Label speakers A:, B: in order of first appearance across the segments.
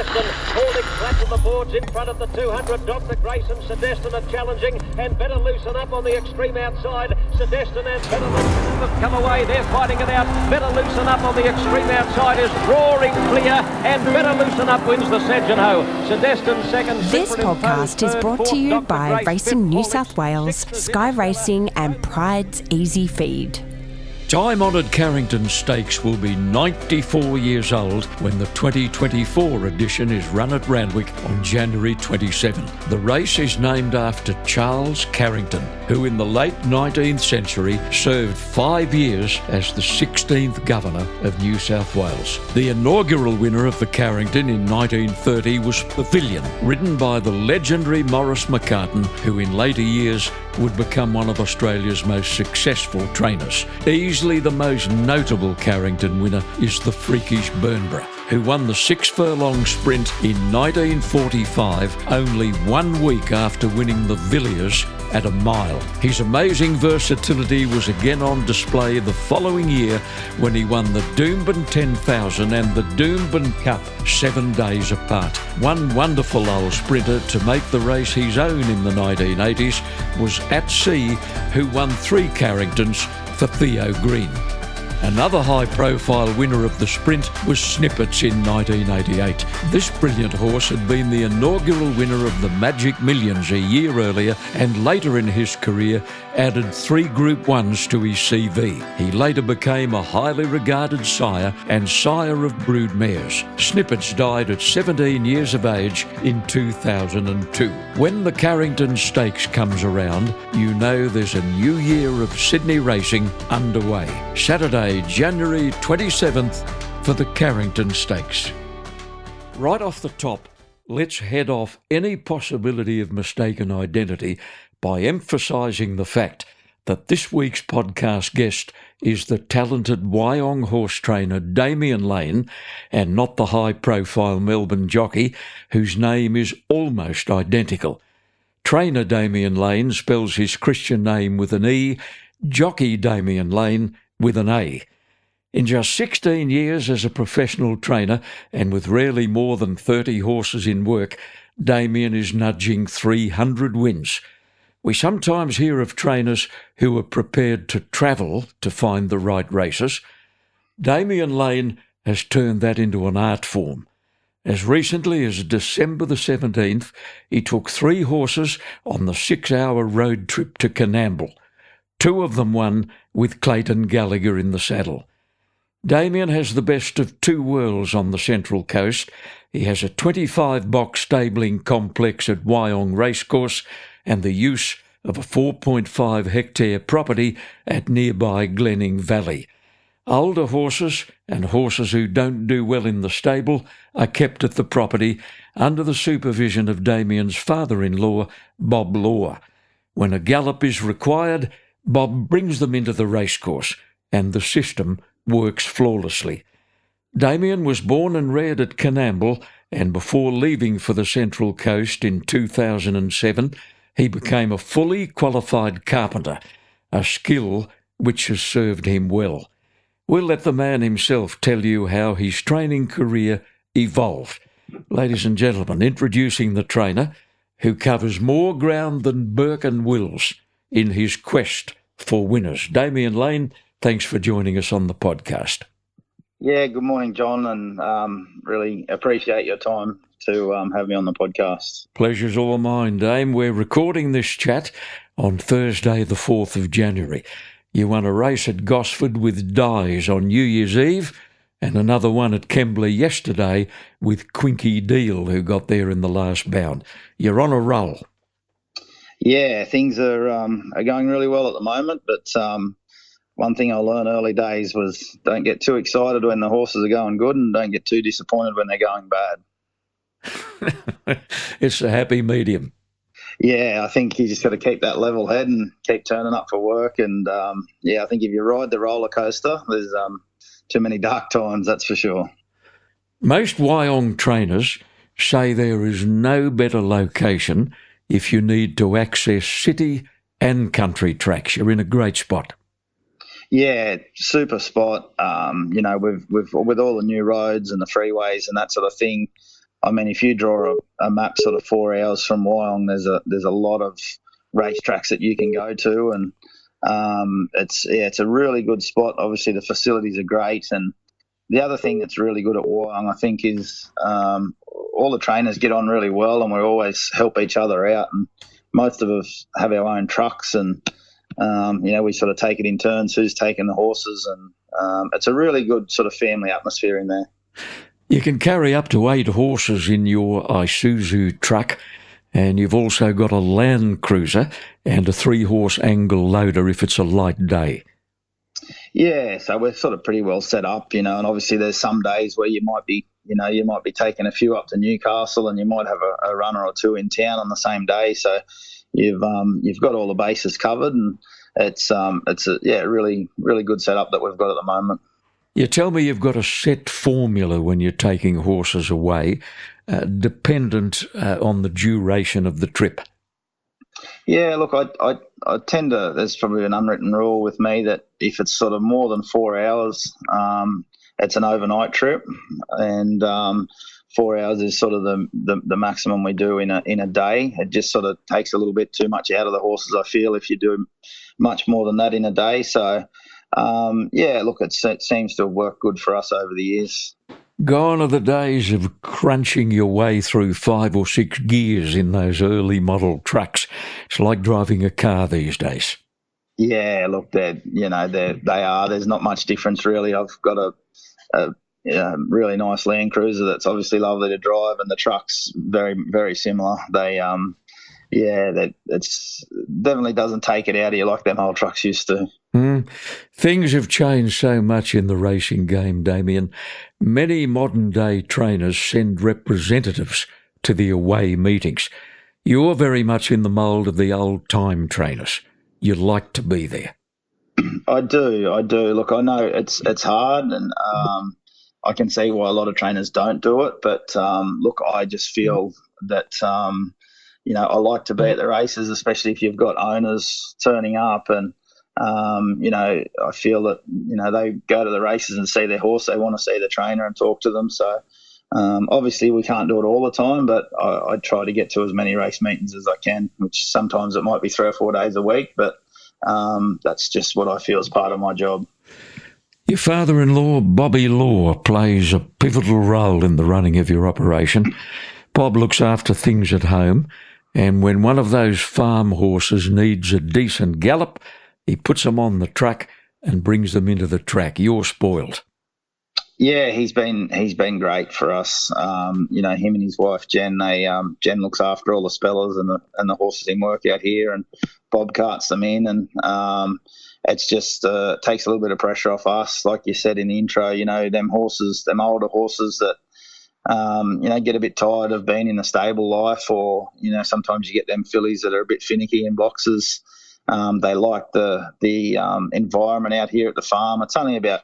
A: Sydeston. Holding flat to the boards in front of the 200. Dr. Grayson, Sydeston are challenging and better loosen up on the extreme outside. Sydeston and better loosen have come away. They're fighting it out. Better loosen up on the extreme outside is roaring clear and better loosen up wins the. Sydeston second.
B: This podcast is brought to you by Racing New South Wales, Sky Racing and Pride's Easy Feed.
C: Time honoured Carrington Stakes will be 94 years old when the 2024 edition is run at Randwick on January 27. The race is named after Charles Carrington, who in the late 19th century served five years as the 16th Governor of New South Wales. The inaugural winner of the Carrington in 1930 was Pavilion, ridden by the legendary Maurice McCarten, who in later years would become one of Australia's most successful trainers. Easily the most notable Carrington winner is the freakish Bernborough, who won the six furlong sprint in 1945, only one week after winning the Villiers at a mile. His amazing versatility was again on display the following year when he won the Doomben 10,000 and the Doomben Cup seven days apart. One wonderful old sprinter to make the race his own in the 1980s was At Sea, who won three Carringtons for Theo Green. Another high profile winner of the sprint was Snippets in 1988. This brilliant horse had been the inaugural winner of the Magic Millions a year earlier and later in his career added three Group 1s to his CV. He later became a highly regarded sire and sire of brood mares. Snippets died at 17 years of age in 2002. When the Carrington Stakes comes around, you know there's a new year of Sydney racing underway. Saturday, January 27th for the Carrington Stakes. Right off the top, let's head off any possibility of mistaken identity by emphasising the fact that this week's podcast guest is the talented Wyong horse trainer Damien Lane and not the high profile Melbourne jockey whose name is almost identical. Trainer Damien Lane spells his Christian name with an E, jockey Damien Lane with an A. In just 16 years as a professional trainer and with rarely more than 30 horses in work, Damien is nudging 300 wins. We sometimes hear of trainers who are prepared to travel to find the right races. Damien Lane has turned that into an art form. As recently as December the 17th, he took three horses on the six hour road trip to Coonamble. Two of them won with Clayton Gallagher in the saddle. Damien has the best of two worlds on the Central Coast. He has a 25 box stabling complex at Wyong Racecourse and the use of a 4.5 hectare property at nearby Glenning Valley. Older horses and horses who don't do well in the stable are kept at the property under the supervision of Damien's father in law, Bob Law. When a gallop is required, Bob brings them into the racecourse, and the system works flawlessly. Damian was born and reared at Coonamble, and before leaving for the Central Coast in 2007, he became a fully qualified carpenter, a skill which has served him well. We'll let the man himself tell you how his training career evolved. Ladies and gentlemen, introducing the trainer who covers more ground than Burke and Wills in his quest for winners. Damien Lane, thanks for joining us on the podcast.
D: Yeah, good morning, John, and um, really appreciate your time to um, have me on the podcast.
C: Pleasure's all mine, Dame. We're recording this chat on Thursday, the 4th of January. You won a race at Gosford with Dies on New Year's Eve, and another one at Kembla yesterday with Quinky Deal, who got there in the last bound. You're on a roll.
D: Yeah, things are um, are going really well at the moment, but um, one thing I learned early days was don't get too excited when the horses are going good, and don't get too disappointed when they're going
C: bad. it's a happy medium.
D: Yeah, I think you just got to keep that level head and keep turning up for work. And um, yeah, I think if you ride the roller coaster, there's um, too many dark times, that's for sure.
C: Most Wyong trainers say there is no better location if you need to access city and country tracks. You're in a great spot.
D: Yeah, super spot. Um, you know, with with with all the new roads and the freeways and that sort of thing. I mean, if you draw a, a map sort of four hours from Wyong, there's a there's a lot of racetracks that you can go to, and um, it's yeah, it's a really good spot. Obviously, the facilities are great, and the other thing that's really good at Wyong, I think, is um, all the trainers get on really well, and we always help each other out. And most of us have our own trucks, and um, you know, we sort of take it in turns who's taking the horses, and um, it's a really good sort of family atmosphere in there.
C: You can carry up to eight horses in your Isuzu truck, and you've also got a Land Cruiser and a three horse angle loader if it's a light day.
D: Yeah, so we're sort of pretty well set up, you know, and obviously there's some days where you might be, you know, you might be taking a few up to Newcastle and you might have a, a runner or two in town on the same day. So you've um, you've got all the bases covered, and it's um, it's a yeah really really good setup that we've got at the moment.
C: You tell me you've got a set formula when you're taking horses away, uh, dependent uh, on the duration of the trip.
D: Yeah, look, I, I, I tend to. There's probably an unwritten rule with me that if it's sort of more than four hours, um, it's an overnight trip, and um, four hours is sort of the, the, the maximum we do in a in a day. It just sort of takes a little bit too much out of the horses. I feel if you do much more than that in a day. So um, yeah, look, it seems to have worked good for us over the years.
C: Gone are the days of crunching your way through five or six gears in those early model trucks. It's like driving a car these days.
D: Yeah, look, they're you know they they are. There's not much difference really. I've got a, a really nice Land Cruiser that's obviously lovely to drive, and the truck's very very similar. They um yeah, that it's definitely doesn't take it out of you like them old trucks used to.
C: Mm. Things have changed so much in the racing game, Damien. Many modern day trainers send representatives to the away meetings. You're very much in the mould of the old time trainers. You like to be there.
D: I do, I do. Look, I know it's it's hard, and um, I can see why a lot of trainers don't do it. But um, look, I just feel that um, you know I like to be at the races, especially if you've got owners turning up and um, you know, I feel that you know they go to the races and see their horse. They want to see the trainer and talk to them. So um, obviously we can't do it all the time, but I, I, try to get to as many race meetings as I can. Which sometimes it might be three or four days a week, but um, that's just what I feel is part of my job.
C: Your father-in-law, Bobby Law, plays a pivotal role in the running of your operation. Bob looks after things at home, and when one of those farm horses needs a decent gallop he puts them on the truck and brings them into the track. You're spoiled.
D: Yeah, he's been he's been great for us. Um, you know, him and his wife Jen. They um, Jen looks after all the spellers and the and the horses in work out here, and Bob carts them in, and um, it's just uh, takes a little bit of pressure off us. Like you said in the intro, you know, them horses, them older horses that um, you know, get a bit tired of being in the stable life, or you know, sometimes you get them fillies that are a bit finicky in boxes. Um, they like the the um, environment out here at the farm. It's only about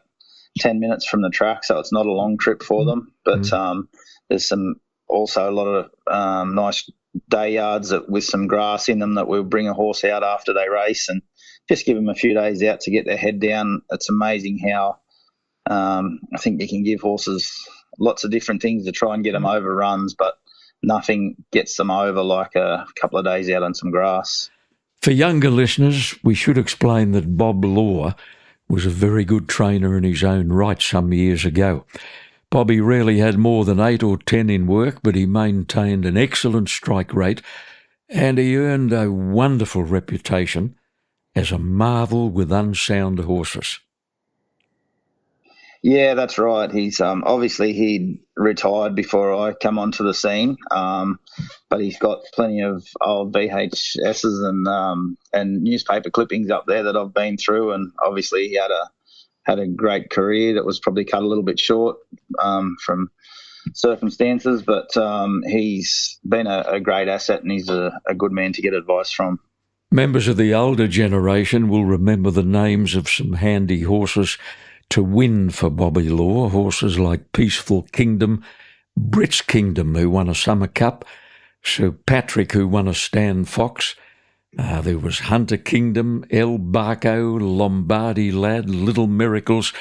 D: ten minutes from the track, so it's not a long trip for them. But mm-hmm. um, there's some also a lot of um, nice day yards that, with some grass in them that we'll bring a horse out after they race and just give them a few days out to get their head down. It's amazing how um, I think you can give horses lots of different things to try and get them mm-hmm. over runs, but nothing gets them over like a couple of days out on some grass.
C: For younger listeners, we should explain that Bob Law was a very good trainer in his own right some years ago. Bobby rarely had more than eight or ten in work, but he maintained an excellent strike rate and he earned a wonderful reputation as a marvel with unsound horses.
D: Yeah, that's right. He's um, obviously he retired before I come onto the scene, um, but he's got plenty of old VHSs and um, and newspaper clippings up there that I've been through, and obviously he had a had a great career that was probably cut a little bit short um, from circumstances, but um, he's been a, a, great asset and he's a, a good man to get advice from.
C: Members of the older generation will remember the names of some handy horses to win for Bobby Law. Horses like Peaceful Kingdom, Brits Kingdom, who won a Summer Cup, Sir Patrick, who won a Stan Fox. Uh, there was Hunter Kingdom, El Barco, Lombardy Lad, Little Miracles.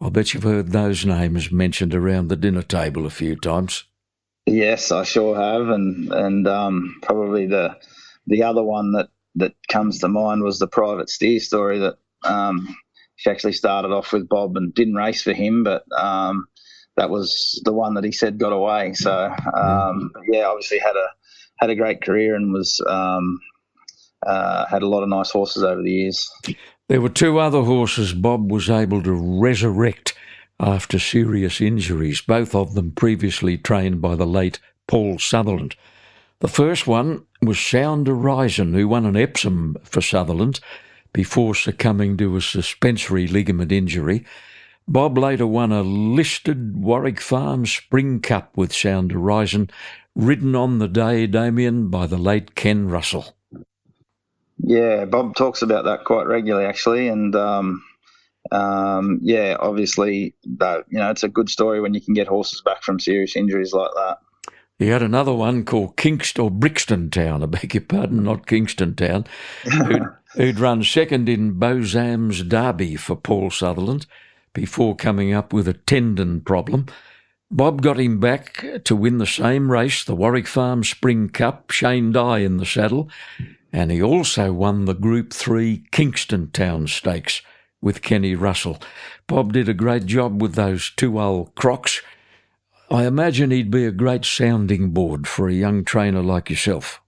C: I bet you've heard those names mentioned around the dinner table a few times.
D: Yes, I sure have, and and um, probably the the other one that that comes to mind was the private steer story that um, she actually started off with Bob and didn't race for him, but um, that was the one that he said got away. So um, yeah, obviously had a had a great career and was um, uh, had a lot of nice horses over the years.
C: There were two other horses Bob was able to resurrect after serious injuries, both of them previously trained by the late Paul Sutherland. The first one was Sound Horizon, who won an Epsom for Sutherland before succumbing to a suspensory ligament injury. Bob later won a listed Warwick Farm Spring Cup with Sound Horizon, ridden on the day, Damien, by the late Ken Russell.
D: Yeah, Bob talks about that quite regularly, actually, and um, um, yeah, obviously, that you know, it's a good story when you can get horses back from serious injuries like that.
C: He had another one called Kingston or Brixton Town, I beg your pardon, not Kingston Town, who'd, who'd run second in Bozam's Derby for Paul Sutherland before coming up with a tendon problem. Bob got him back to win the same race, the Warwick Farm Spring Cup, Shane Dye in the saddle, and he also won the Group 3 Kingston Town Stakes with Kenny Russell. Bob did a great job with those two old crocs. I imagine he'd be a great sounding board for a young trainer like yourself.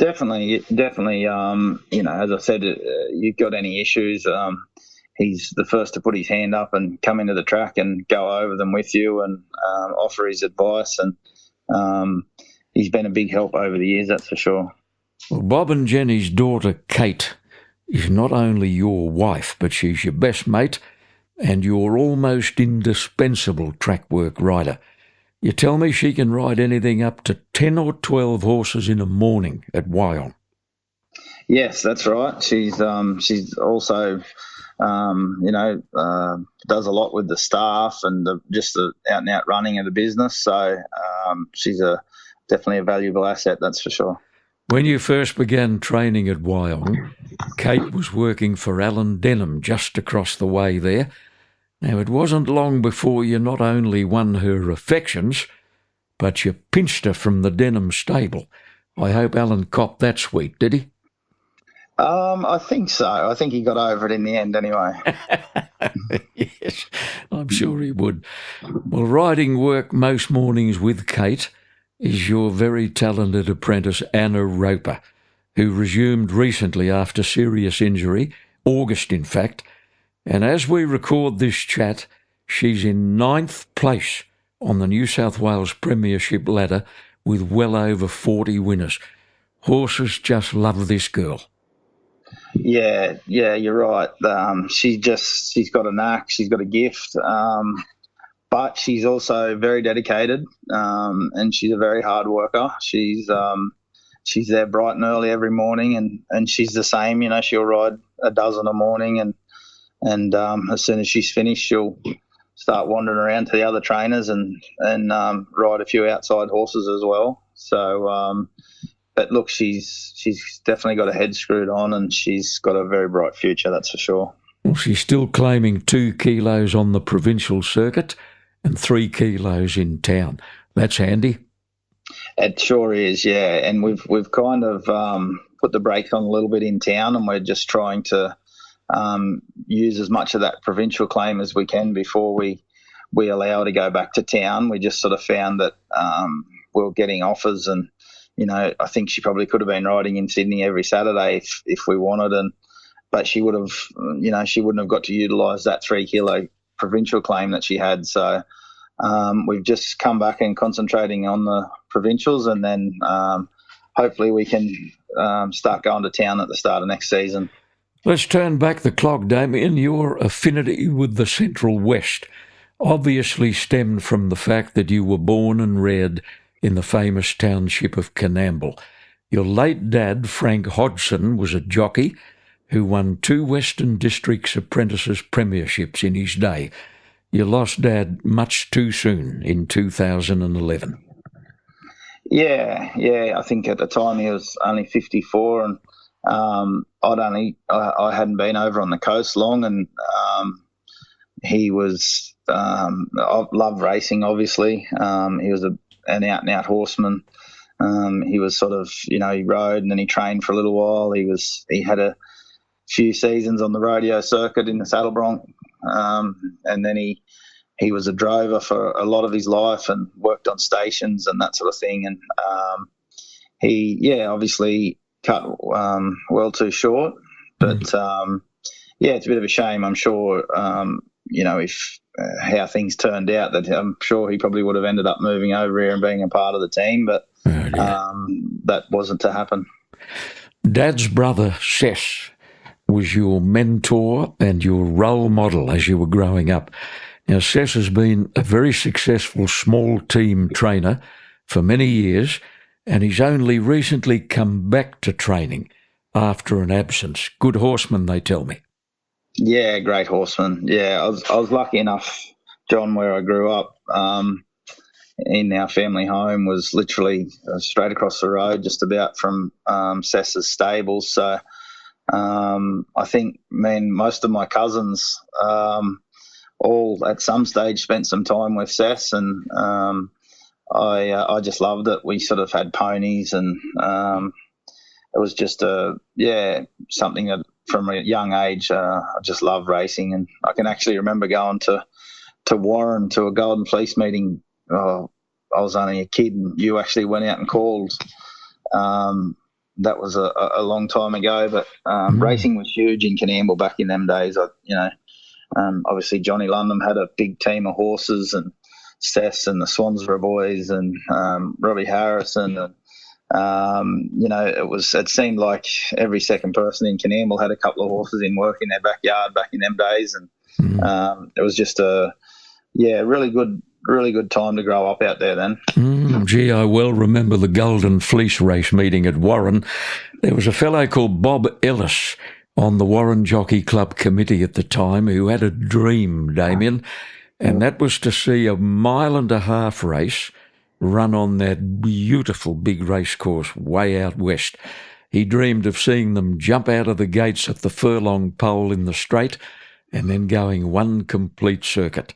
D: Definitely, definitely. Um, you know, as I said, uh, you've got any issues, um, he's the first to put his hand up and come into the track and go over them with you and um, offer his advice. And um, he's been a big help over the years, that's for sure.
C: Well, Bob and Jenny's daughter, Kate, is not only your wife, but she's your best mate and your almost indispensable track work rider. You tell me she can ride anything up to 10 or 12 horses in a morning at Wyong.
D: Yes, that's right. She's um, she's also, um, you know, uh, does a lot with the staff and the, just the out and out running of the business. So um, she's a definitely a valuable asset. That's for sure.
C: When you first began training at Wyong, Kate was working for Alan Denham just across the way there. Now, it wasn't long before you not only won her affections, but you pinched her from the Denham stable. I hope Alan copped that sweet, did he?
D: Um, I think so. I think he got over it in the end anyway.
C: yes, I'm sure he would. Well, riding work most mornings with Kate is your very talented apprentice Anna Roper, who resumed recently after serious injury, August in fact, and as we record this chat, she's in ninth place on the New South Wales Premiership ladder with well over 40 winners. Horses just love this girl.
D: Yeah, yeah, you're right. Um, she just she's got a knack. She's got a gift. Um, but she's also very dedicated um, and she's a very hard worker. She's um, she's there bright and early every morning, and, and she's the same. You know, she'll ride a dozen a morning, and and um, as soon as she's finished, she'll start wandering around to the other trainers and and um, ride a few outside horses as well. So, um, but look, she's she's definitely got her head screwed on, and she's got a very bright future. That's for sure.
C: Well, she's still claiming two kilos on the provincial circuit and three kilos in town. That's handy.
D: It sure is, yeah. And we've we've kind of um, put the brakes on a little bit in town, and we're just trying to um, use as much of that provincial claim as we can before we we allow her to go back to town. We just sort of found that um, we are getting offers, and you know, I think she probably could have been riding in Sydney every Saturday if if we wanted, and but she would have, you know, she wouldn't have got to utilise that three kilo provincial claim that she had. So um, we've just come back and concentrating on the provincials, and then um, hopefully we can um, start going to town at the start of next season.
C: Let's turn back the clock, Damien. Your affinity with the Central West obviously stemmed from the fact that you were born and reared in the famous township of Coonamble. Your late dad, Frank Hodgson, was a jockey who won two Western Districts Apprentices Premierships in his day. You lost Dad much too soon in 2011.
D: Yeah, yeah. I think at the time he was only 54, and um, I'd only I, I, hadn't been over on the coast long, and um, he was um, I love racing. Obviously, um, he was a an out and out horseman. Um, he was sort of, you know, he rode and then he trained for a little while. He was, he had a few seasons on the rodeo circuit in the saddle bronc, um, and then he he was a drover for a lot of his life and worked on stations and that sort of thing. And he, yeah, obviously cut um, well too short, but mm. um, yeah, it's a bit of a shame. I'm sure, um, you know, if uh, how things turned out, that I'm sure he probably would have ended up moving over here and being a part of the team, but oh, um, that wasn't to happen.
C: Dad's brother, Cec, was your mentor and your role model as you were growing up. Now, Cec has been a very successful small team trainer for many years, and he's only recently come back to training after an absence. Good horseman, they tell me.
D: Yeah, great horseman. Yeah, I was I was lucky enough, John, where I grew up. Um, in our family home was literally uh, straight across the road, just about from um, Cec's stables. So um, I think, man, most of my cousins um, all at some stage spent some time with Cec, and um, I uh, I just loved it. We sort of had ponies, and um, it was just a yeah something that from a young age uh, I just love racing, and I can actually remember going to to Warren to a Golden Fleece meeting. Oh, I was only a kid, and you actually went out and called. Um, that was a, a, long time ago, but um, mm-hmm. racing was huge in Coonamble back in them days. I, you know, um, obviously Johnny Lundham had a big team of horses, and Cec and the Swansboro boys, and um, Robbie Harrison, and um, you know, it was it seemed like every second person in Coonamble had a couple of horses in work in their backyard back in them days, and mm-hmm. it was just a yeah, really good really good time to grow up out there then.
C: Mm, gee, I well remember the Golden Fleece race meeting at Warren. There was a fellow called Bob Ellis on the Warren Jockey Club committee at the time who had a dream, Damien, and that was to see a mile and a half race run on that beautiful big race course way out west. He dreamed of seeing them jump out of the gates at the furlong pole in the straight and then going one complete circuit.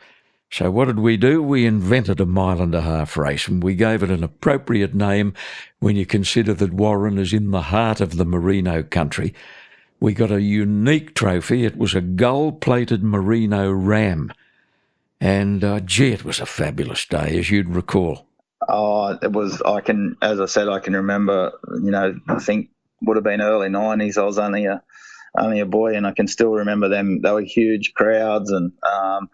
C: So what did we do? We invented a mile and a half race and we gave it an appropriate name when you consider that Warren is in the heart of the merino country. We got a unique trophy. It was a gold-plated merino ram. And uh, gee, it was a fabulous day, as you'd recall.
D: Oh, it was. I can, as I said, I can remember. You know, I think would have been early nineties. I was only a only a boy, and I can still remember them. They were huge crowds, and um,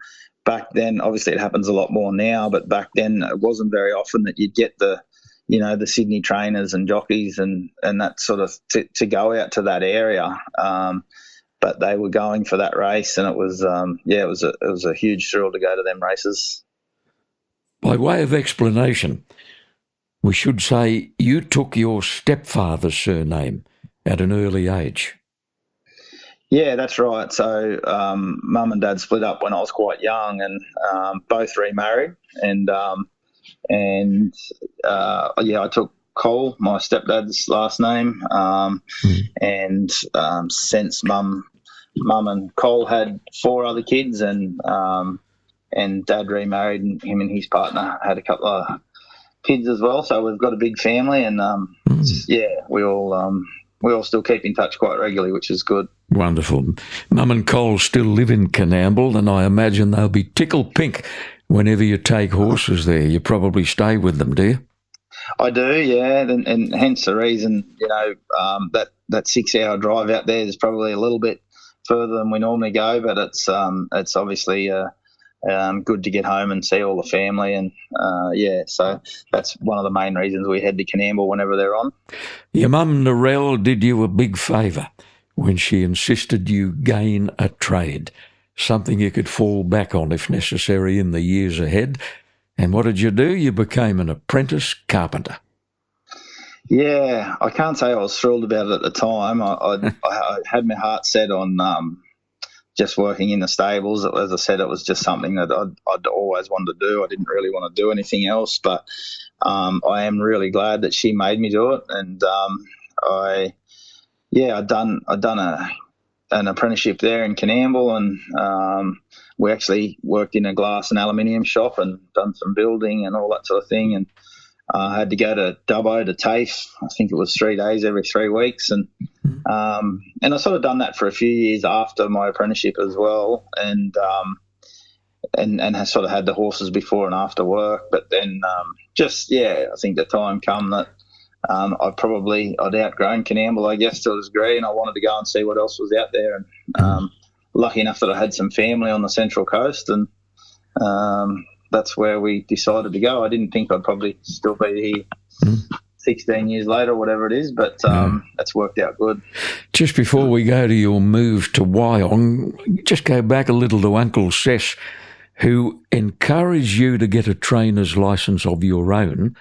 D: back then, obviously it happens a lot more now, but back then it wasn't very often that you'd get the, you know, the Sydney trainers and jockeys and, and that sort of to, to go out to that area. Um, but they were going for that race, and it was, um, yeah, it was a, it was a huge thrill to go to them races.
C: By way of explanation, we should say you took your stepfather's surname at an early age.
D: Yeah, that's right. So, um, mum and dad split up when I was quite young, and um, both remarried. And um, and uh, yeah, I took Cole, my stepdad's last name, mm. and um, since mum, mum and Cole had four other kids, and um, and dad remarried, and him and his partner had a couple of kids as well. So we've got a big family, and mm. yeah, we all we all still keep in touch quite regularly, which is good.
C: Wonderful. Mum and Cole still live in Coonamble, and I imagine they'll be tickle pink whenever you take horses there. You probably stay with them, do you?
D: I do, yeah, and, and hence the reason, you know, um, that that six hour drive out there is probably a little bit further than we normally go, but it's um, it's obviously uh, um, good to get home and see all the family, and uh, yeah, so that's one of the main reasons we head to Coonamble whenever they're on.
C: Your mum Narelle did you a big favour when she insisted you gain a trade, something you could fall back on if necessary in the years ahead. And what did you do? You became an apprentice carpenter.
D: Yeah, I can't say I was thrilled about it at the time. I, I, I had my heart set on um, just working in the stables. As I said, it was just something that I'd, I'd always wanted to do. I didn't really want to do anything else, but um, I am really glad that she made me do it. And um, I, yeah, I'd done I'd done a an apprenticeship there in Coonamble, and um, we actually worked in a glass and aluminium shop and done some building and all that sort of thing. And I had to go to Dubbo to TAFE. I think it was three days every three weeks, and um, and I sort of done that for a few years after my apprenticeship as well, and um, and and has sort of had the horses before and after work. But then um, just yeah, I think the time come that um, I probably I'd outgrown Coonamble, I guess, to a degree, and I wanted to go and see what else was out there. And um, lucky enough that I had some family on the central coast, and um, that's where we decided to go. I didn't think I'd probably still be here. Mm. 16 years later, whatever it is, but um, yeah. that's worked out good.
C: Just before we go to your move to Wyong, just go back a little to Uncle Cec, who encouraged you to get a trainer's license of your own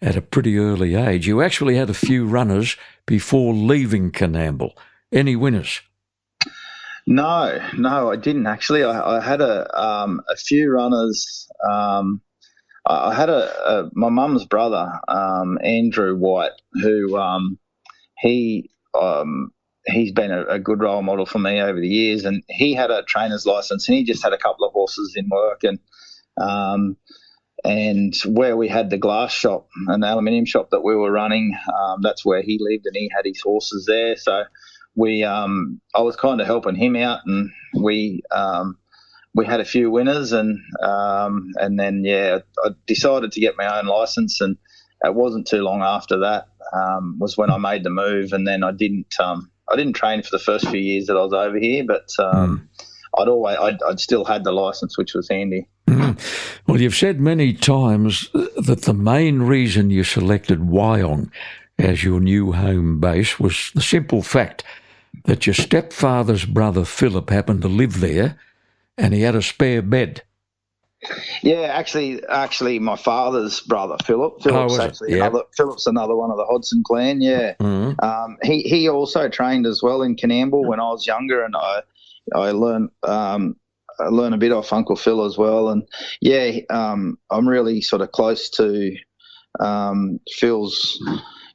C: at a pretty early age. You actually had a few runners before leaving Coonamble. Any winners?
D: No, no, I didn't actually. I, I had a um, a few runners. Um, I, had a, a my mum's brother, um, Andrew White, who um, he um, he's been a, a, good role model for me over the years, and he had a trainer's license, and he just had a couple of horses in work, and um, and where we had the glass shop, an aluminium shop that we were running, that's where he lived, and he had his horses there. So we um, I was kind of helping him out, and we um, we had a few winners, and um, and then yeah, I decided to get my own license, and it wasn't too long after that um, was when I made the move, and then I didn't um, I didn't train for the first few years that I was over here, but mm. I'd always I'd, I'd, still had the license, which was handy.
C: Mm. Well, you've said many times that the main reason you selected Wyong as your new home base was the simple fact that your stepfather's brother Philip happened to live there and he had a spare bed.
D: Yeah, actually, actually, my father's brother Philip. Philip's oh, actually another. Philip's another one of the Hodgson clan. Yeah, mm-hmm. um, he he also trained as well in Coonamble when I was younger, and I I learned um, I learned a bit off Uncle Phil as well. And yeah, um, I'm really sort of close to um, Phil's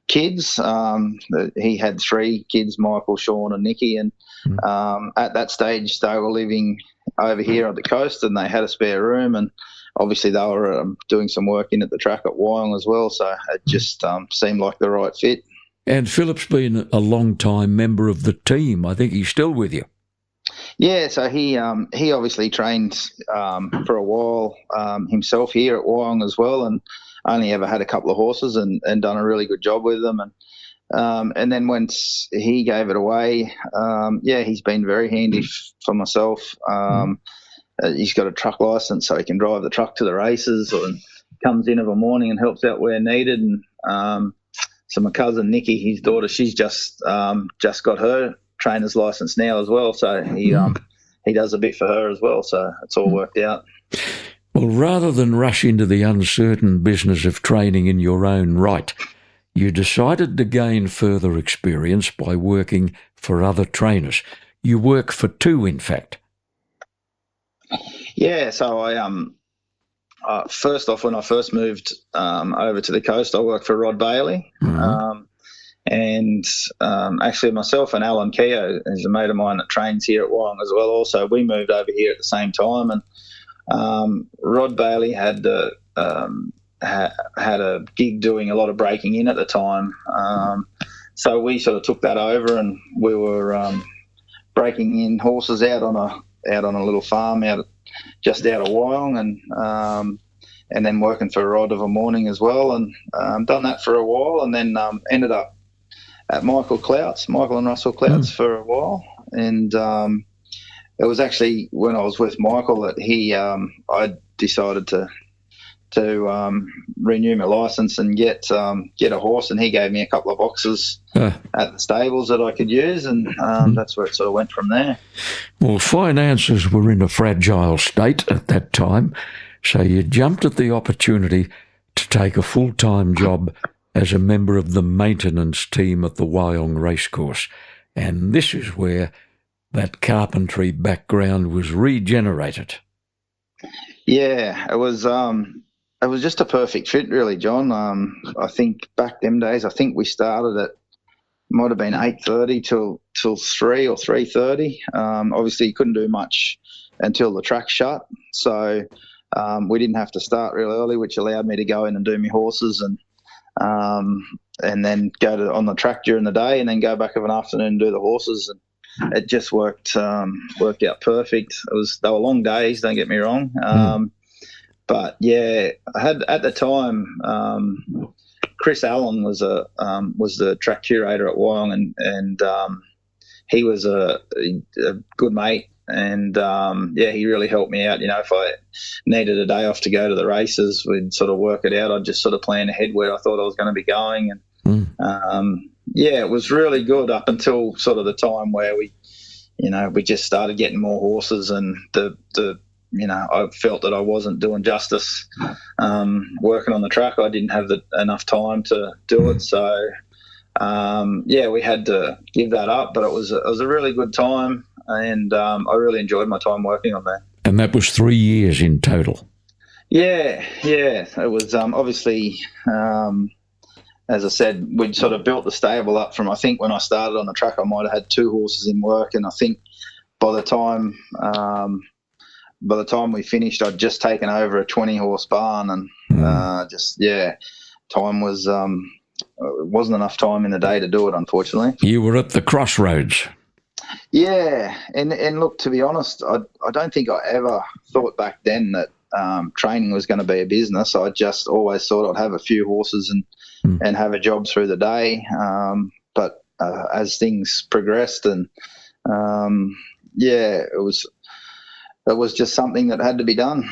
D: kids. Um, he had three kids, Michael, Sean, and Nikki. And mm. um, at that stage, they were living over here on the coast and they had a spare room. And obviously, they were um, doing some work in at the track at Wyong as well. So it just um, seemed like the right fit.
C: And Philip's been a long time member of the team. I think he's still with you.
D: Yeah, so he um, he obviously trained um, for a while um, himself here at Wyong as well, and only ever had a couple of horses and, and done a really good job with them. And um, and then once he gave it away, um, yeah, he's been very handy for myself. Um, uh, he's got a truck license, so he can drive the truck to the races, or comes in of a morning and helps out where needed. And um, so my cousin Nikki, his daughter, she's just um, just got her trainer's license now as well. So he um, he does a bit for her as well. So it's all worked out.
C: Well, rather than rush into the uncertain business of training in your own right, you decided to gain further experience by working for other trainers. You work for two, in fact.
D: Yeah, so I um uh, first off, when I first moved um, over to the coast, I worked for Rod Bailey. Mm-hmm. Um, and um, actually, myself and Alan Keogh is a mate of mine that trains here at Wyong as well. Also, we moved over here at the same time, and um, Rod Bailey had uh, um, ha- had a gig doing a lot of breaking in at the time, um, so we sort of took that over, and we were um, breaking in horses out on a out on a little farm out just out of Wyong, and um, and then working for Rod of a morning as well, and um, done that for a while, and then ended up at Michael Clouts, Michael and Russell Clouts mm. for a while, and um, it was actually when I was with Michael that he um, I decided to to um, renew my license and get um, get a horse, and he gave me a couple of boxes uh. at the stables that I could use, and um, that's where it sort of went from there.
C: Well, finances were in a fragile state at that time, so you jumped at the opportunity to take a full time job as a member of the maintenance team at the Wyong Racecourse, and this is where that carpentry background was regenerated.
D: Yeah, it was. Um, it was just a perfect fit, really, John. Um, I think back them days, I think we started at might have been eight thirty till till three or three thirty. Um, obviously, you couldn't do much until the track shut, so um, we didn't have to start real early, which allowed me to go in and do my horses and um, and then go to on the track during the day, and then go back of an afternoon and do the horses. And it just worked um, worked out perfect. It was they were long days. Don't get me wrong. Mm. But yeah, I had at the time. Um, Chris Allen was a um, was the track curator at Wyong, and and um, he was a, a, good mate and um, yeah, he really helped me out. You know, if I needed a day off to go to the races, we'd sort of work it out. I'd just sort of plan ahead where I thought I was going to be going, and mm. um, yeah, it was really good up until sort of the time where we, you know, we just started getting more horses, and the the you know, I felt that I wasn't doing justice um, working on the track. I didn't have the, enough time to do it, so um, yeah, we had to give that up. But it was it was a really good time and um, I really enjoyed my time working on that.
C: And that was three years in total.
D: Yeah, yeah. It was um, obviously, um, as I said, we'd sort of built the stable up from. I think when I started on the track, I might have had two horses in work, and I think by the time um, by the time we finished, I'd just taken over a twenty horse barn, and mm. uh, just yeah, time was um, it wasn't enough time in the day to do it. Unfortunately,
C: you were at the crossroads.
D: Yeah, and and look, to be honest, I I don't think I ever thought back then that um, training was going to be a business. I just always thought I'd have a few horses and mm. and have a job through the day. Um, but uh, as things progressed, and um, yeah, it was it was just something that had to be done.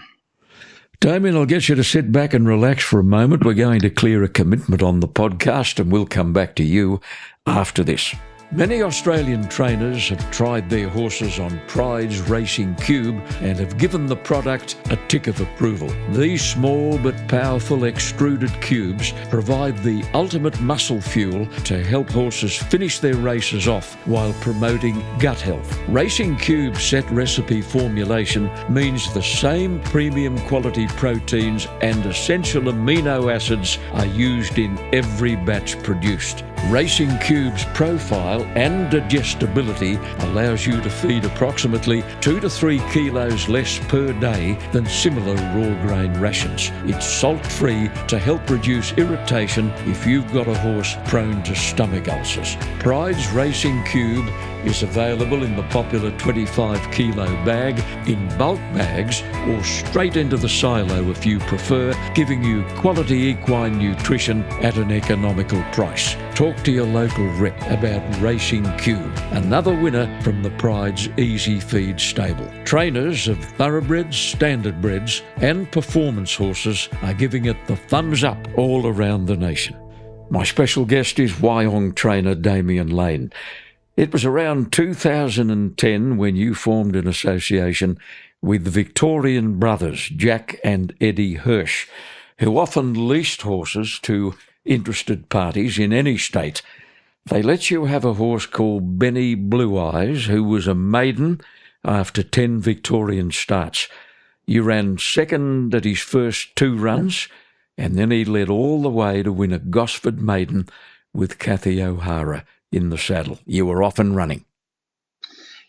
C: Damien, I'll get you to sit back and relax for a moment. We're going to clear a commitment on the podcast, and we'll come back to you after this. Many Australian trainers have tried their horses on Pride's Racing Cube and have given the product a tick of approval. These small but powerful extruded cubes provide the ultimate muscle fuel to help horses finish their races off while promoting gut health. Racing Cube set recipe formulation means the same premium quality proteins and essential amino acids are used in every batch produced. Racing Cube's profile and digestibility allows you to feed approximately 2 to 3 kilos less per day than similar raw grain rations. It's salt free to help reduce irritation if you've got a horse prone to stomach ulcers. Pride's Racing Cube is available in the popular 25 kilo bag, in bulk bags, or straight into the silo if you prefer, giving you quality equine nutrition at an economical price. Talk to your local rep about Racing Cube, another winner from the Pride's Easy Feed stable. Trainers of thoroughbreds, standardbreds, and performance horses are giving it the thumbs up all around the nation. My special guest is Wyong trainer Damien Lane. It was around 2010 when you formed an association with the Victorian brothers, Jack and Eddie Hirsch, who often leased horses to interested parties in any state. They let you have a horse called Benny Blue Eyes, who was a maiden after 10 Victorian starts. You ran second at his first two runs, and then he led all the way to win a Gosford maiden with Kathy O'Hara in the saddle. You were off and running.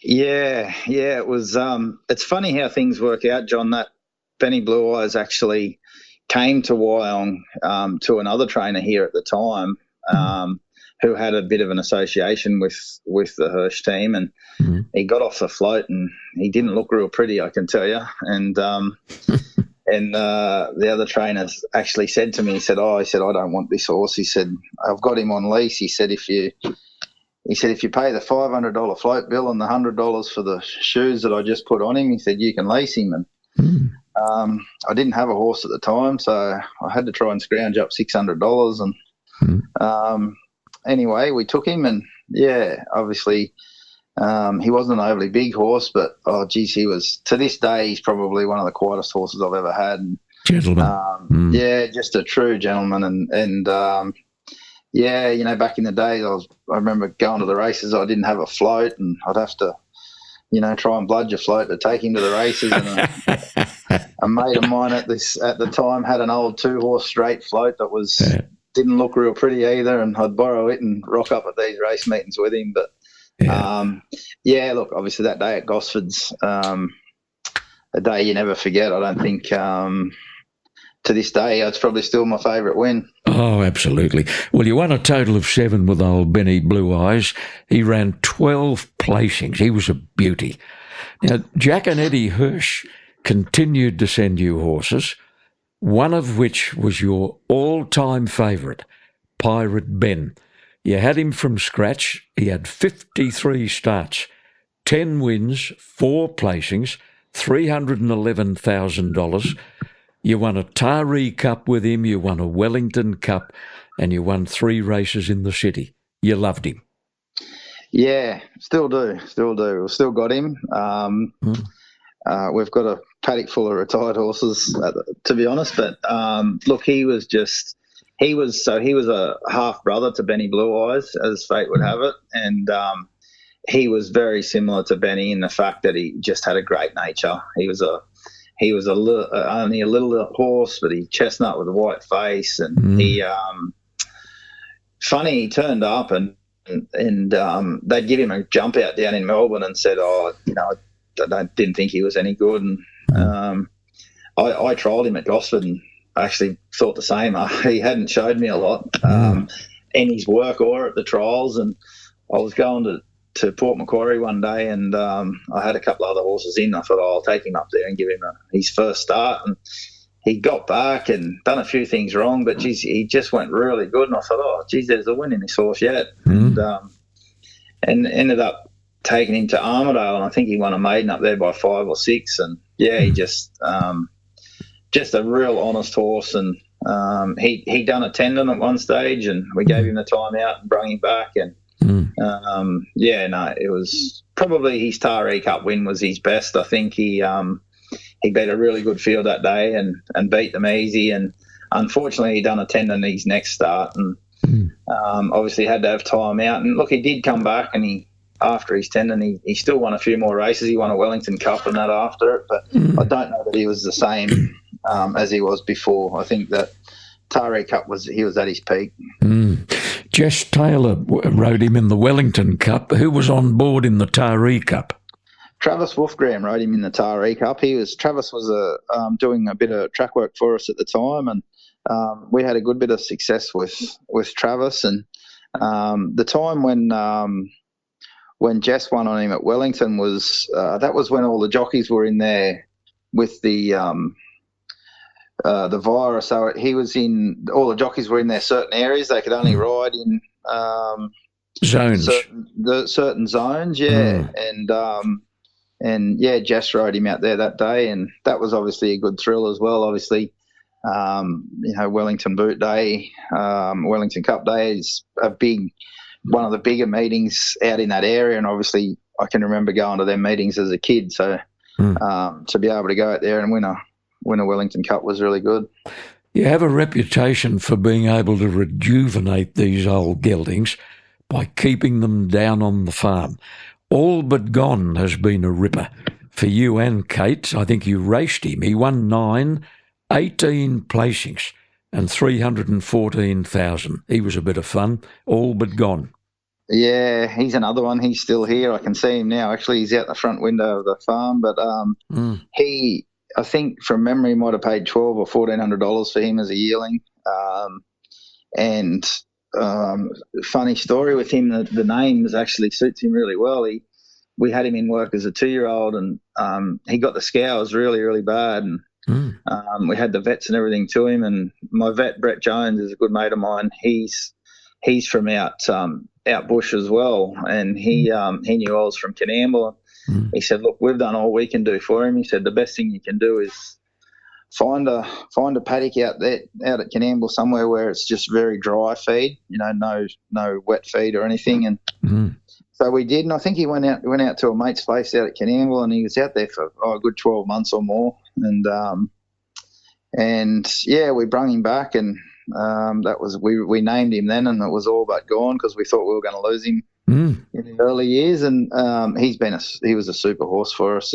D: Yeah, yeah, it was. Um, it's funny how things work out, John. That Benny Blue Eyes actually came to Wyong um, to another trainer here at the time, um, who had a bit of an association with with the Hirsch team, and mm-hmm. he got off the float and he didn't look real pretty, I can tell you. And um, and uh, the other trainers actually said to me, he said, "Oh, he said I don't want this horse." He said, "I've got him on lease." He said, "If you he said, if you pay the five hundred dollar float bill and the hundred dollars for the shoes that I just put on him, he said you can lease him. And mm. um, I didn't have a horse at the time, so I had to try and scrounge up six hundred dollars. And mm. um, anyway, we took him, and yeah, obviously. Um, he wasn't an overly big horse, but oh, geez, he was. To this day, he's probably one of the quietest horses I've ever had. And,
C: gentleman,
D: mm. yeah, just a true gentleman, and and um, yeah, you know, back in the days, I was I remember going to the races. I didn't have a float, and I'd have to, you know, try and bludge a float to take him to the races. And a, a mate of mine at this at the time had an old two horse straight float that was yeah. didn't look real pretty either, and I'd borrow it and rock up at these race meetings with him. But yeah, um, yeah look, obviously that day at Gosford's, um, a day you never forget. I don't think. Um, to this day, it's probably still my favourite win.
C: Oh, absolutely. Well, you won a total of seven with old Benny Blue Eyes. He ran 12 placings. He was a beauty. Now, Jack and Eddie Hirsch continued to send you horses, one of which was your all time favourite, Pirate Ben. You had him from scratch. He had 53 starts, 10 wins, four placings, $311,000. You won a Taree Cup with him, you won a Wellington Cup, and you won three races in the city. You loved him.
D: Yeah, still do, still do. We've still got him. Um, mm. uh, we've got a paddock full of retired horses, to be honest. But um, look, he was just he was so he was a half brother to Benny Blue Eyes, as fate would have it, and um, he was very similar to Benny in the fact that he just had a great nature. He was a he was a little, uh, only a little horse, but he chestnut with a white face, and mm. he um, funny he turned up and and um, they'd give him a jump out down in Melbourne and said, "Oh, you know, I didn't think he was any good." And um, I, I trialled him at Gosford and I actually thought the same. he hadn't showed me a lot um, in his work or at the trials, and I was going to to Port Macquarie one day, and um, I had a couple other horses in. I thought, oh, I'll take him up there and give him a, his first start. And he got back and done a few things wrong, but geez, he just went really good. And I thought, oh, geez, there's a win in this horse yet. Mm-hmm. And, um, and ended up taking him to Armidale, and I think he won a maiden up there by five or six. And yeah, he just um, just a real honest horse. And um, he he done a tendon at one stage, and we gave him the time out and brought him back. And mm. um, yeah, no, it was probably his Taree Cup win was his best. I think he um, he beat a really good field that day and, and beat them easy. And unfortunately, he done a tendon in his next start and mm. um, obviously had to have time out. And look, he did come back and he after his tendon, he, he still won a few more races. He won a Wellington Cup and that after it, but mm. I don't know that he was the same um, as he was before. I think that Taree Cup was he was at his peak.
C: Mm. Jess Taylor rode him in the Wellington Cup. Who was on board in the Taree Cup?
D: Travis Wolfgram rode him in the Taree Cup. He was Travis was a, um, doing a bit of track work for us at the time, and um, we had a good bit of success with with Travis. And um, the time when um, when Jess won on him at Wellington was uh, that was when all the jockeys were in there with the um, uh, the virus. So he was in all the jockeys were in their certain areas. They could only hmm. ride in um,
C: zones,
D: certain, the certain zones. Yeah, mm. and um, and yeah, Jess rode him out there that day, and that was obviously a good thrill as well. Obviously, um, you know, Wellington Boot Day, um, Wellington Cup Day is a big, one of the bigger meetings out in that area, and obviously, I can remember going to their meetings as a kid. So mm. um, to be able to go out there and win a win a Wellington Cup was really good.
C: You have a reputation for being able to rejuvenate these old geldings by keeping them down on the farm. All But Gone has been a ripper for you and Kate. I think you raced him. He won nine, 18 placings and 314,000. He was a bit of fun. All But Gone.
D: Yeah, he's another one. He's still here. I can see him now. Actually, he's out the front window of the farm. But um, mm. he, I think from memory, might have paid twelve or fourteen hundred dollars for him as a yearling. Um, and um, funny story with him. The, the names actually suits him really well. He we had him in work as a two year old, and um, he got the scours really really bad, and mm. um, we had the vets and everything to him. And my vet Brett Jones is a good mate of mine. He's he's from out um, out bush as well, and he um, he knew I was from Coonamble. Mm. He said, "Look, we've done all we can do for him." He said, "The best thing you can do is find a find a paddock out there out at Coonamble somewhere where it's just very dry feed, you know, no no wet feed or anything. And mm. so we did, and I think he went out went out to a mate's place out at Coonamble, and he was out there for oh, a good twelve months or more. And um, and yeah, we brung him back, and um, that was we we named him then, and it was all but gone because we thought we were going to lose him. Mm. In the early years, and um, he's been a he was a super horse for us